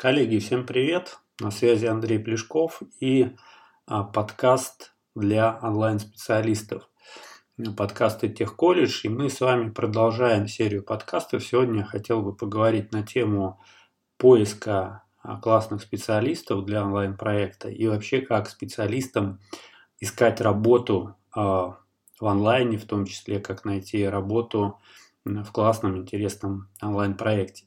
Коллеги, всем привет! На связи Андрей Плешков и а, подкаст для онлайн-специалистов. Подкасты Техколледж, и мы с вами продолжаем серию подкастов. Сегодня я хотел бы поговорить на тему поиска а, классных специалистов для онлайн-проекта и вообще как специалистам искать работу а, в онлайне, в том числе как найти работу в классном, интересном онлайн-проекте.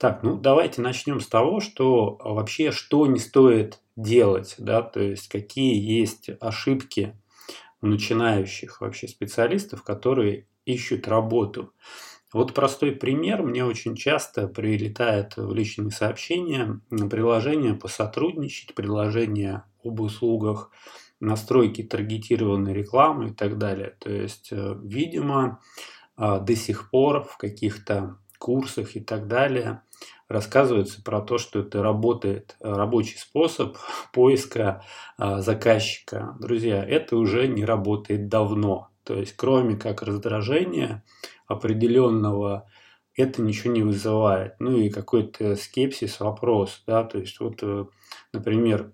Так, ну давайте начнем с того, что вообще что не стоит делать, да, то есть какие есть ошибки у начинающих вообще специалистов, которые ищут работу. Вот простой пример. Мне очень часто прилетает в личные сообщения приложение посотрудничать, приложение об услугах, настройки таргетированной рекламы и так далее. То есть, э, видимо, а, до сих пор в каких-то курсах и так далее рассказывается про то, что это работает э, рабочий способ поиска а, заказчика. Друзья, это уже не работает давно. То есть, кроме как раздражения определенного, это ничего не вызывает. Ну и какой-то скепсис, вопрос. Да? То есть, вот, э, например,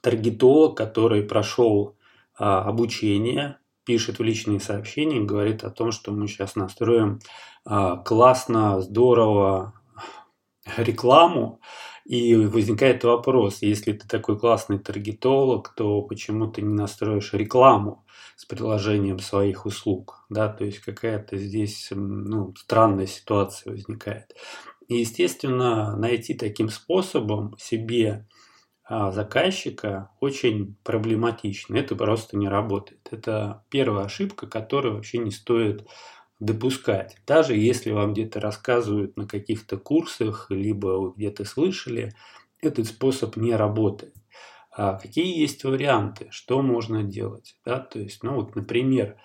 таргетолог, который прошел а, обучение, пишет в личные сообщения, говорит о том, что мы сейчас настроим классно, здорово рекламу, и возникает вопрос, если ты такой классный таргетолог, то почему ты не настроишь рекламу с приложением своих услуг? Да, то есть какая-то здесь ну, странная ситуация возникает. И, естественно, найти таким способом себе а, заказчика очень проблематично. Это просто не работает. Это первая ошибка, которую вообще не стоит допускать. Даже если вам где-то рассказывают на каких-то курсах, либо вы где-то слышали, этот способ не работает. А какие есть варианты, что можно делать? Да? То есть, ну вот, например,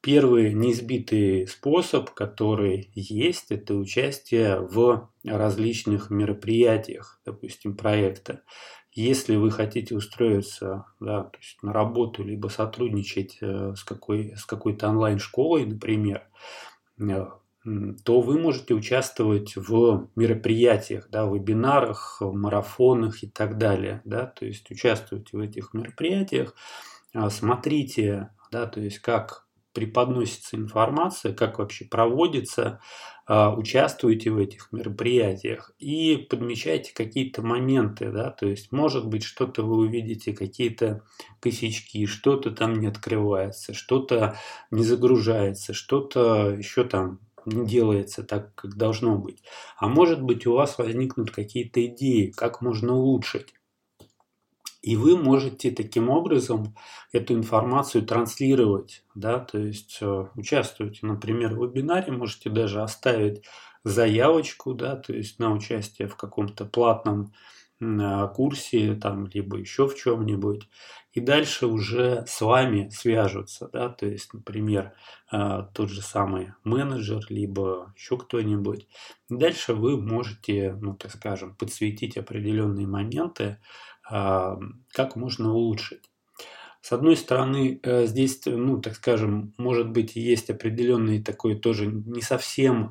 первый неизбитый способ, который есть, это участие в различных мероприятиях, допустим, проекта. Если вы хотите устроиться да, то есть на работу, либо сотрудничать э, с, какой, с какой-то онлайн-школой, например, э, то вы можете участвовать в мероприятиях, да, вебинарах, марафонах и так далее. Да, то есть участвуйте в этих мероприятиях, а, смотрите, да, то есть как преподносится информация, как вообще проводится а, участвуете в этих мероприятиях и подмечайте какие-то моменты, да, то есть может быть что-то вы увидите, какие-то косячки, что-то там не открывается, что-то не загружается, что-то еще там не делается так, как должно быть. А может быть у вас возникнут какие-то идеи, как можно улучшить. И вы можете таким образом эту информацию транслировать, да, то есть э, участвуете, например, в вебинаре, можете даже оставить заявочку, да, то есть на участие в каком-то платном курсе, там, либо еще в чем-нибудь, и дальше уже с вами свяжутся, да, то есть, например, э, тот же самый менеджер, либо еще кто-нибудь. Дальше вы можете, ну, так скажем, подсветить определенные моменты, как можно улучшить. С одной стороны, э, здесь, ну, так скажем, может быть, есть определенный такой тоже не совсем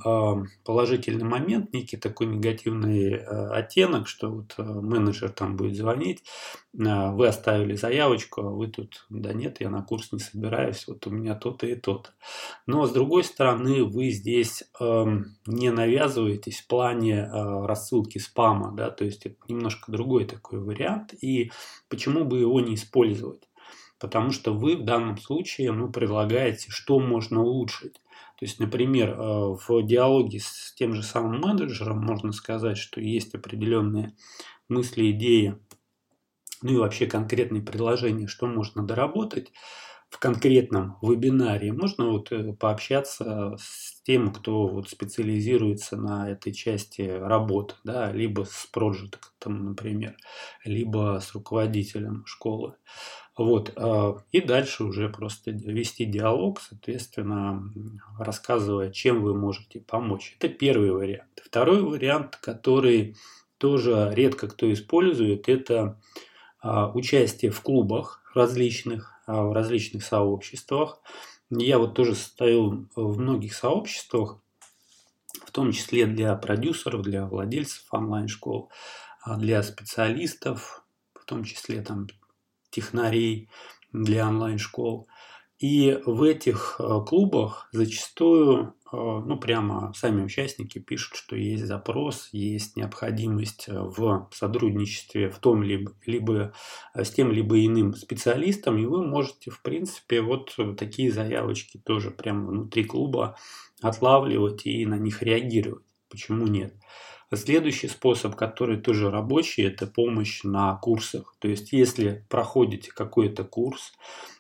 положительный момент, некий такой негативный э, оттенок, что вот э, менеджер там будет звонить, вы оставили заявочку, а вы тут, да нет, я на курс не собираюсь, вот у меня то-то и то-то. Но с другой стороны, вы здесь не навязываетесь в плане рассылки спама, да, то есть это немножко другой такой вариант, и почему бы его не использовать? Потому что вы в данном случае ну, предлагаете, что можно улучшить. То есть, например, э, в диалоге с тем же самым менеджером можно сказать, что есть определенные мысли, идеи, ну и вообще конкретные предложения, что можно доработать в конкретном вебинаре. Можно вот э, пообщаться с тем, кто вот специализируется на этой части работы, да, либо с проектом, например, либо с руководителем школы. Вот. А, и дальше уже просто вести диалог, соответственно, рассказывая, чем вы можете помочь. Это первый вариант. Второй вариант, который тоже редко кто использует, это а, участие в клубах различных, в различных сообществах. Я вот тоже состою в многих сообществах, в том числе для продюсеров, для владельцев онлайн-школ, а для специалистов, в том числе там технарей для онлайн-школ. И в этих э, клубах зачастую, э, ну прямо сами участники пишут, что есть запрос, есть необходимость в сотрудничестве в том либо, либо с тем либо иным специалистом, и вы можете, в принципе, вот такие заявочки тоже прямо внутри клуба отлавливать и на них реагировать. Почему нет? Следующий способ, который тоже рабочий, это помощь на курсах. То есть, если проходите какой-то курс, э,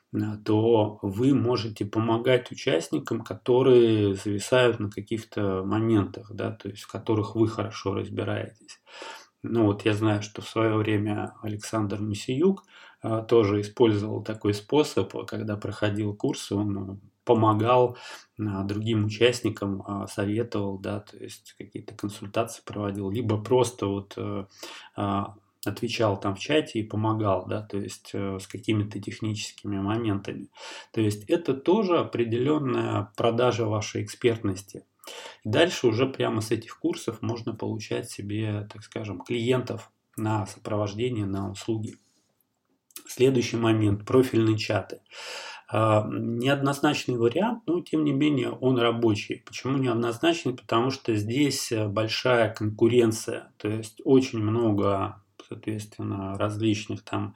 то вы можете помогать участникам, которые зависают на каких-то моментах, да, то есть в которых вы хорошо разбираетесь. Ну вот я знаю, что в свое время Александр Мусиюк э, тоже использовал такой способ, когда проходил курсы, он помогал а, другим участникам, а, советовал, да, то есть какие-то консультации проводил, либо просто вот а, отвечал там в чате и помогал, да, то есть э, с какими-то техническими моментами. То есть это тоже определенная продажа вашей экспертности. Дальше уже прямо с этих курсов можно получать себе, так скажем, клиентов на сопровождение, на услуги. Следующий момент – профильные чаты. А, неоднозначный вариант, но тем не менее он рабочий. Почему неоднозначный? Потому что здесь большая конкуренция, то есть очень много, соответственно, различных там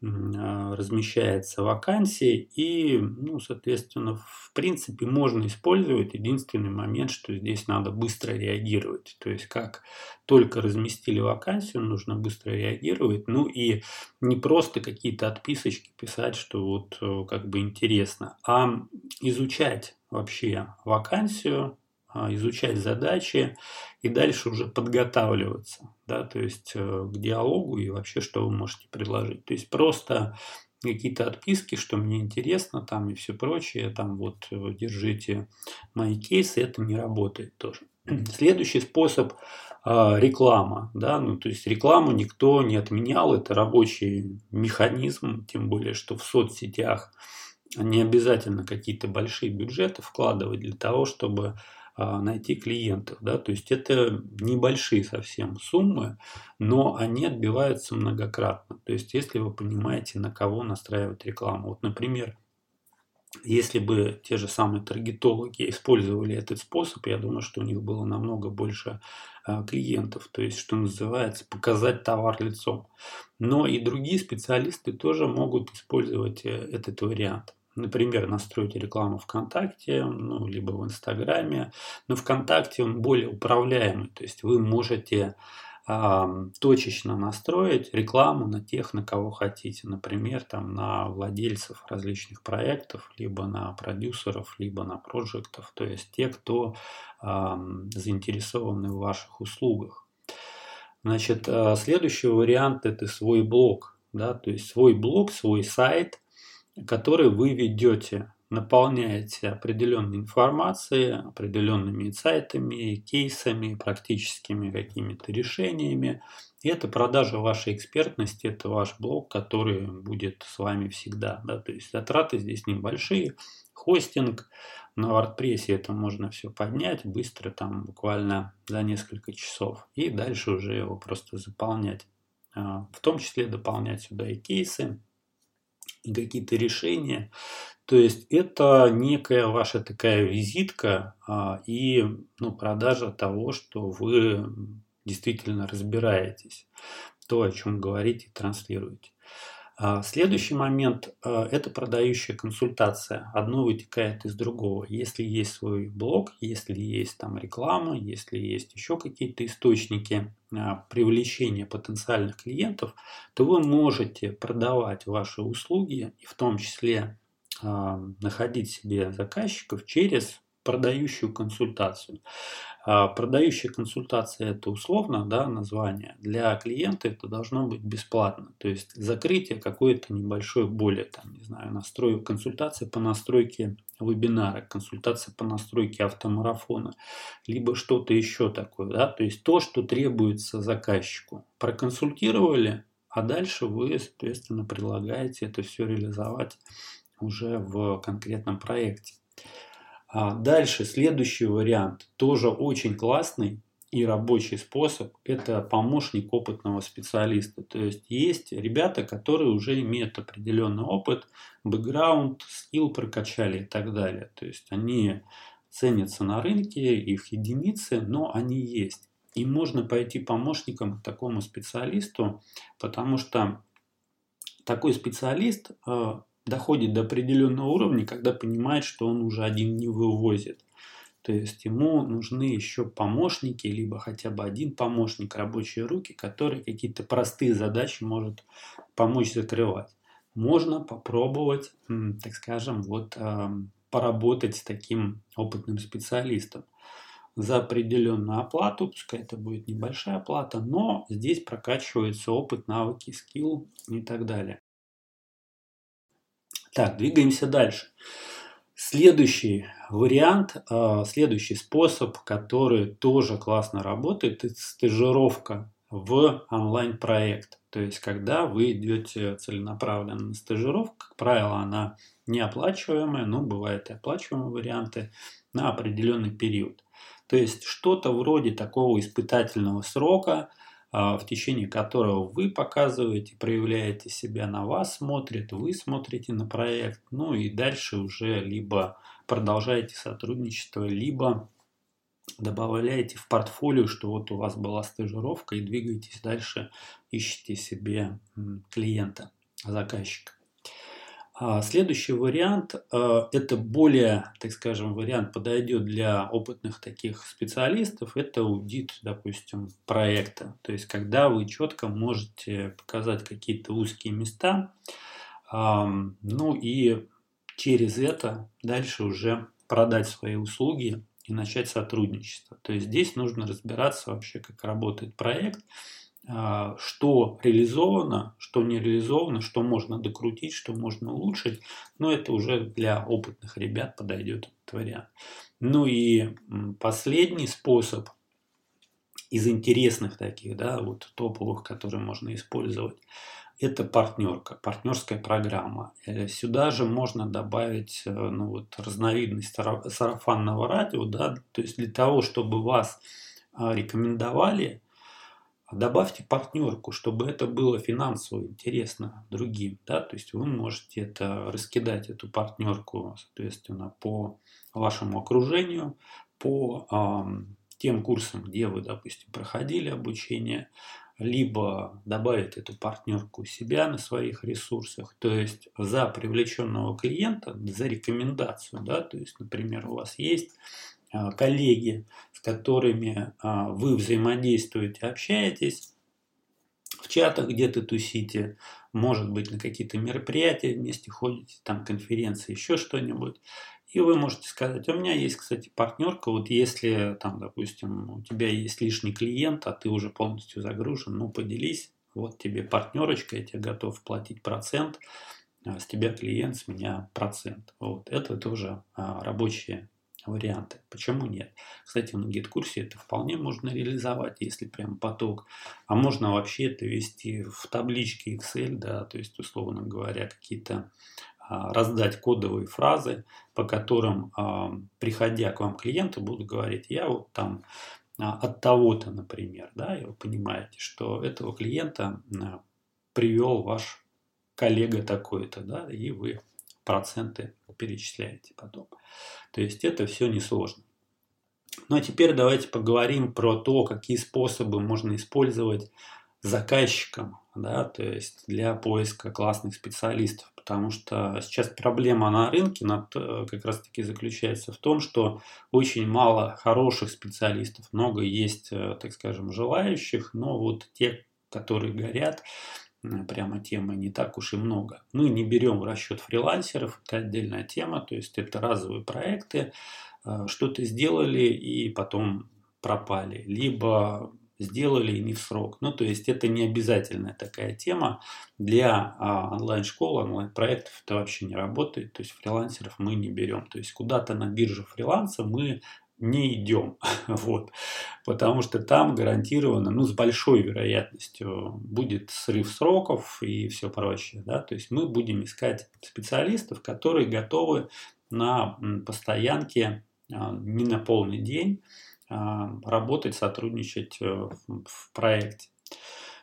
а, размещается вакансии и, ну, соответственно, в принципе можно использовать. Единственный момент, что здесь надо быстро реагировать. То есть, как только разместили вакансию, нужно быстро реагировать. Ну и не просто какие-то отписочки писать, что вот э, как бы интересно, а изучать вообще вакансию, изучать задачи и дальше уже подготавливаться, да, то есть э, к диалогу и вообще, что вы можете предложить. То есть просто какие-то отписки, что мне интересно там и все прочее, там вот э, держите мои кейсы, это не работает тоже. Следующий способ э, реклама, да, ну то есть рекламу никто не отменял, это рабочий механизм, тем более, что в соцсетях не обязательно какие-то большие бюджеты вкладывать для того, чтобы а, найти клиентов. Да? То есть это небольшие совсем суммы, но они отбиваются многократно. То есть если вы понимаете, на кого настраивать рекламу. Вот, например, если бы те же самые таргетологи использовали этот способ, я думаю, что у них было намного больше а, клиентов, то есть, что называется, показать товар лицом. Но и другие специалисты тоже могут использовать э, этот вариант например, настроить рекламу ВКонтакте, ну, либо в Инстаграме. Но ВКонтакте он более управляемый, то есть вы можете э, точечно настроить рекламу на тех, на кого хотите. Например, там, на владельцев различных проектов, либо на продюсеров, либо на проектов, то есть те, кто э, заинтересованы в ваших услугах. Значит, а, следующий вариант это свой блог. Да, то есть свой блог, свой сайт – который вы ведете, наполняете определенной информацией, определенными инсайтами, кейсами, практическими какими-то решениями. И это продажа вашей экспертности, это ваш блог, который будет с вами всегда. Да? То есть затраты здесь небольшие. Хостинг на WordPress это можно все поднять быстро, там буквально за несколько часов. И дальше уже его просто заполнять. А, в том числе дополнять сюда и кейсы, и какие-то решения. То есть это некая ваша такая визитка а, и ну, продажа того, что вы действительно разбираетесь, то, о чем говорите транслируете. А, следующий момент а, – это продающая консультация. Одно вытекает из другого. Если есть свой блог, если есть там реклама, если есть еще какие-то источники а, привлечения потенциальных клиентов, то вы можете продавать ваши услуги и в том числе находить себе заказчиков через продающую консультацию. А, продающая консультация это условно да, название. Для клиента это должно быть бесплатно. То есть закрытие какой-то небольшой боли, там, не знаю, настрою, консультация по настройке вебинара, консультация по настройке автомарафона, либо что-то еще такое. Да? То есть то, что требуется заказчику. Проконсультировали, а дальше вы, соответственно, предлагаете это все реализовать уже в конкретном проекте. А дальше следующий вариант, тоже очень классный и рабочий способ, это помощник опытного специалиста. То есть есть ребята, которые уже имеют определенный опыт, бэкграунд, скилл прокачали и так далее. То есть они ценятся на рынке, их единицы, но они есть. И можно пойти помощником к такому специалисту, потому что такой специалист э, доходит до определенного уровня, когда понимает, что он уже один не вывозит. То есть ему нужны еще помощники, либо хотя бы один помощник, рабочие руки, который какие-то простые задачи может помочь закрывать. Можно попробовать, так скажем, вот поработать с таким опытным специалистом за определенную оплату, пускай это будет небольшая оплата, но здесь прокачивается опыт, навыки, скилл и так далее. Так, двигаемся дальше. Следующий вариант, а, следующий способ, который тоже классно работает, это стажировка в онлайн-проект. То есть, когда вы идете целенаправленно на стажировку, как правило, она неоплачиваемая, но бывают и оплачиваемые варианты на определенный период. То есть, что-то вроде такого испытательного срока – в течение которого вы показываете, проявляете себя, на вас смотрят, вы смотрите на проект, ну и дальше уже либо продолжаете сотрудничество, либо добавляете в портфолио, что вот у вас была стажировка и двигаетесь дальше, ищете себе клиента, заказчика. А следующий вариант, э, это более, так скажем, вариант подойдет для опытных таких специалистов, это аудит, допустим, проекта. То есть, когда вы четко можете показать какие-то узкие места, ну и через это дальше уже продать свои услуги и начать сотрудничество. То есть здесь нужно разбираться вообще, как работает проект, что реализовано, что не реализовано, что можно докрутить, что можно улучшить. Но это уже для опытных ребят подойдет этот вариант. Ну и последний способ из интересных таких, да, вот топовых, которые можно использовать, это партнерка, партнерская программа. Э, сюда же можно добавить э, ну, вот, разновидность сарафанного радио, да, то есть для того, чтобы вас а, рекомендовали, добавьте партнерку, чтобы это было финансово интересно другим. Да? То есть вы можете это раскидать, эту партнерку, соответственно, по вашему окружению, по э, тем курсам, где вы, допустим, проходили обучение, либо добавить эту партнерку себя на своих ресурсах, то есть за привлеченного клиента, за рекомендацию, да, то есть, например, у вас есть а, коллеги, с которыми а, вы взаимодействуете, общаетесь, в чатах где-то тусите, может быть, на какие-то мероприятия вместе ходите, там конференции, еще что-нибудь. И вы можете сказать, у меня есть, кстати, партнерка, вот если там, допустим, у тебя есть лишний клиент, а ты уже полностью загружен, ну поделись, вот тебе партнерочка, я тебе готов платить процент, а с тебя клиент, с меня процент. Вот это тоже а, рабочие варианты. Почему нет? Кстати, на гид-курсе это вполне можно реализовать, если прям поток. А можно вообще это вести в табличке Excel, да, то есть, условно говоря, какие-то а, раздать кодовые фразы, по которым, а, приходя к вам клиенты, будут говорить, я вот там а, от того-то, например, да, и вы понимаете, что этого клиента привел ваш коллега такой-то, да, и вы проценты перечисляете потом. То есть это все несложно. Ну а теперь давайте поговорим про то, какие способы можно использовать заказчикам, да, то есть для поиска классных специалистов. Потому что сейчас проблема на рынке э, как раз таки заключается в том, что очень мало хороших специалистов, много есть, э, так скажем, желающих, но вот те, которые горят, прямо темы не так уж и много. Мы не берем в расчет фрилансеров, это отдельная тема, то есть это разовые проекты, э, что-то сделали и потом пропали, либо сделали и не в срок. Ну, то есть это не обязательная такая тема. Для а, онлайн-школ, онлайн-проектов это вообще не работает. То есть фрилансеров мы не берем. То есть куда-то на бирже фриланса мы не идем, вот, потому что там гарантированно, ну, с большой вероятностью будет срыв сроков и все прочее, да, то есть мы будем искать специалистов, которые готовы на постоянке не на полный день работать, сотрудничать в проекте.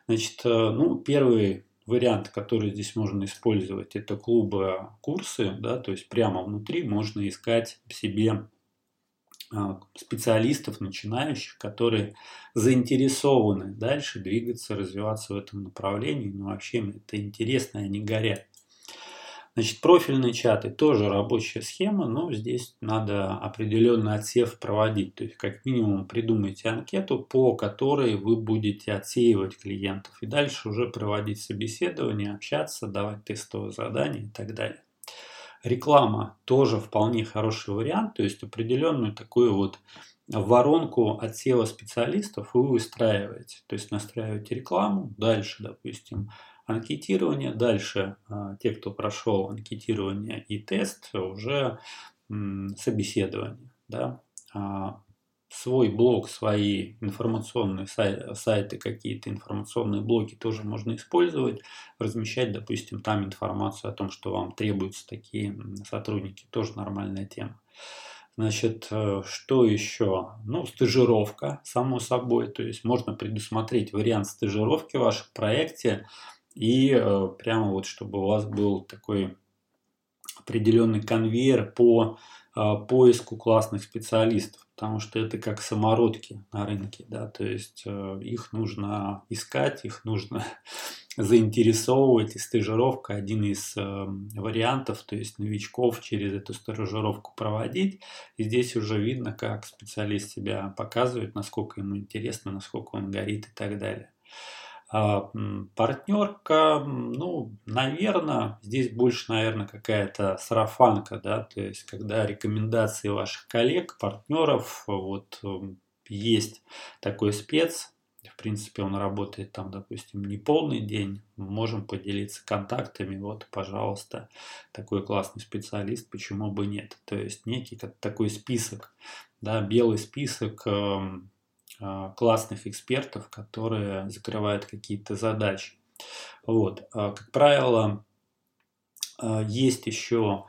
Значит, ну, первый вариант, который здесь можно использовать, это клубы курсы, да, то есть прямо внутри можно искать себе а, специалистов, начинающих, которые заинтересованы дальше двигаться, развиваться в этом направлении, но вообще им это интересно, они горят. Значит, профильные чаты тоже рабочая схема, но здесь надо определенный отсев проводить. То есть, как минимум, придумайте анкету, по которой вы будете отсеивать клиентов. И дальше уже проводить собеседование, общаться, давать тестовые задания и так далее. Реклама тоже вполне хороший вариант, то есть определенную такую вот воронку отсева специалистов вы выстраиваете. То есть настраиваете рекламу, дальше, допустим, анкетирование. Дальше а, те, кто прошел анкетирование и тест, уже собеседование. Да? Свой блог, свои информационные сайты, какие-то информационные блоки тоже можно использовать, размещать, допустим, там информацию о том, что вам требуются такие сотрудники, тоже нормальная тема. Значит, э, что еще? Ну, стажировка, само собой. То есть можно предусмотреть вариант стажировки в вашем проекте и э, прямо вот, чтобы у вас был такой определенный конвейер по поиску классных специалистов, потому что это как самородки на рынке, да, то есть э, их нужно искать, их нужно заинтересовывать, и стажировка один из вариантов, то есть новичков через эту стажировку проводить, и здесь уже видно, как специалист себя показывает, насколько ему интересно, насколько он горит и так далее. А, партнерка, ну, наверное, здесь больше, наверное, какая-то сарафанка, да, то есть, когда рекомендации ваших коллег, партнеров, вот есть такой спец, в принципе, он работает там, допустим, не полный день, можем поделиться контактами, вот, пожалуйста, такой классный специалист, почему бы нет. То есть некий такой список, да, белый список а, классных экспертов, которые закрывают какие-то задачи. Вот. А, как правило, а, есть еще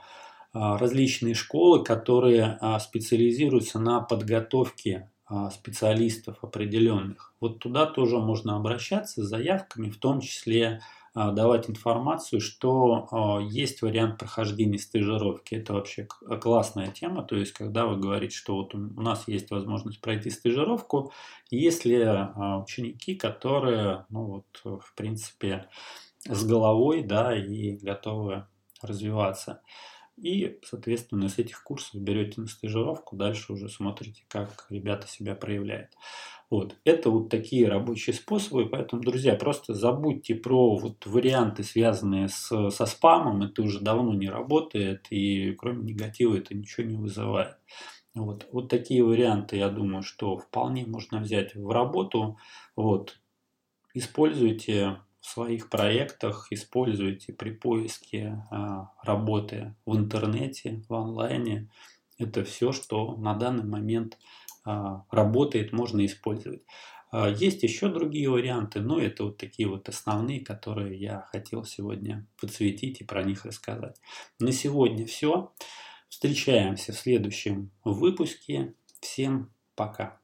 различные школы, которые специализируются на подготовке специалистов определенных. Вот туда тоже можно обращаться с заявками, в том числе а, давать информацию, что а, есть вариант прохождения стажировки. Это вообще классная тема. То есть, когда вы говорите, что вот у нас есть возможность пройти стажировку, если а, ученики, которые, ну вот, в принципе, с головой, да, и готовы развиваться. И, соответственно, с этих курсов берете на стажировку, дальше уже смотрите, как ребята себя проявляют. Вот. Это вот такие рабочие способы, поэтому, друзья, просто забудьте про вот варианты, связанные с, со спамом, это уже давно не работает, и кроме негатива это ничего не вызывает. Вот, вот такие варианты, я думаю, что вполне можно взять в работу. Вот. Используйте в своих проектах, используйте при поиске а, работы в интернете, в онлайне. Это все, что на данный момент а, работает, можно использовать. А, есть еще другие варианты, но это вот такие вот основные, которые я хотел сегодня подсветить и про них рассказать. На сегодня все. Встречаемся в следующем выпуске. Всем пока.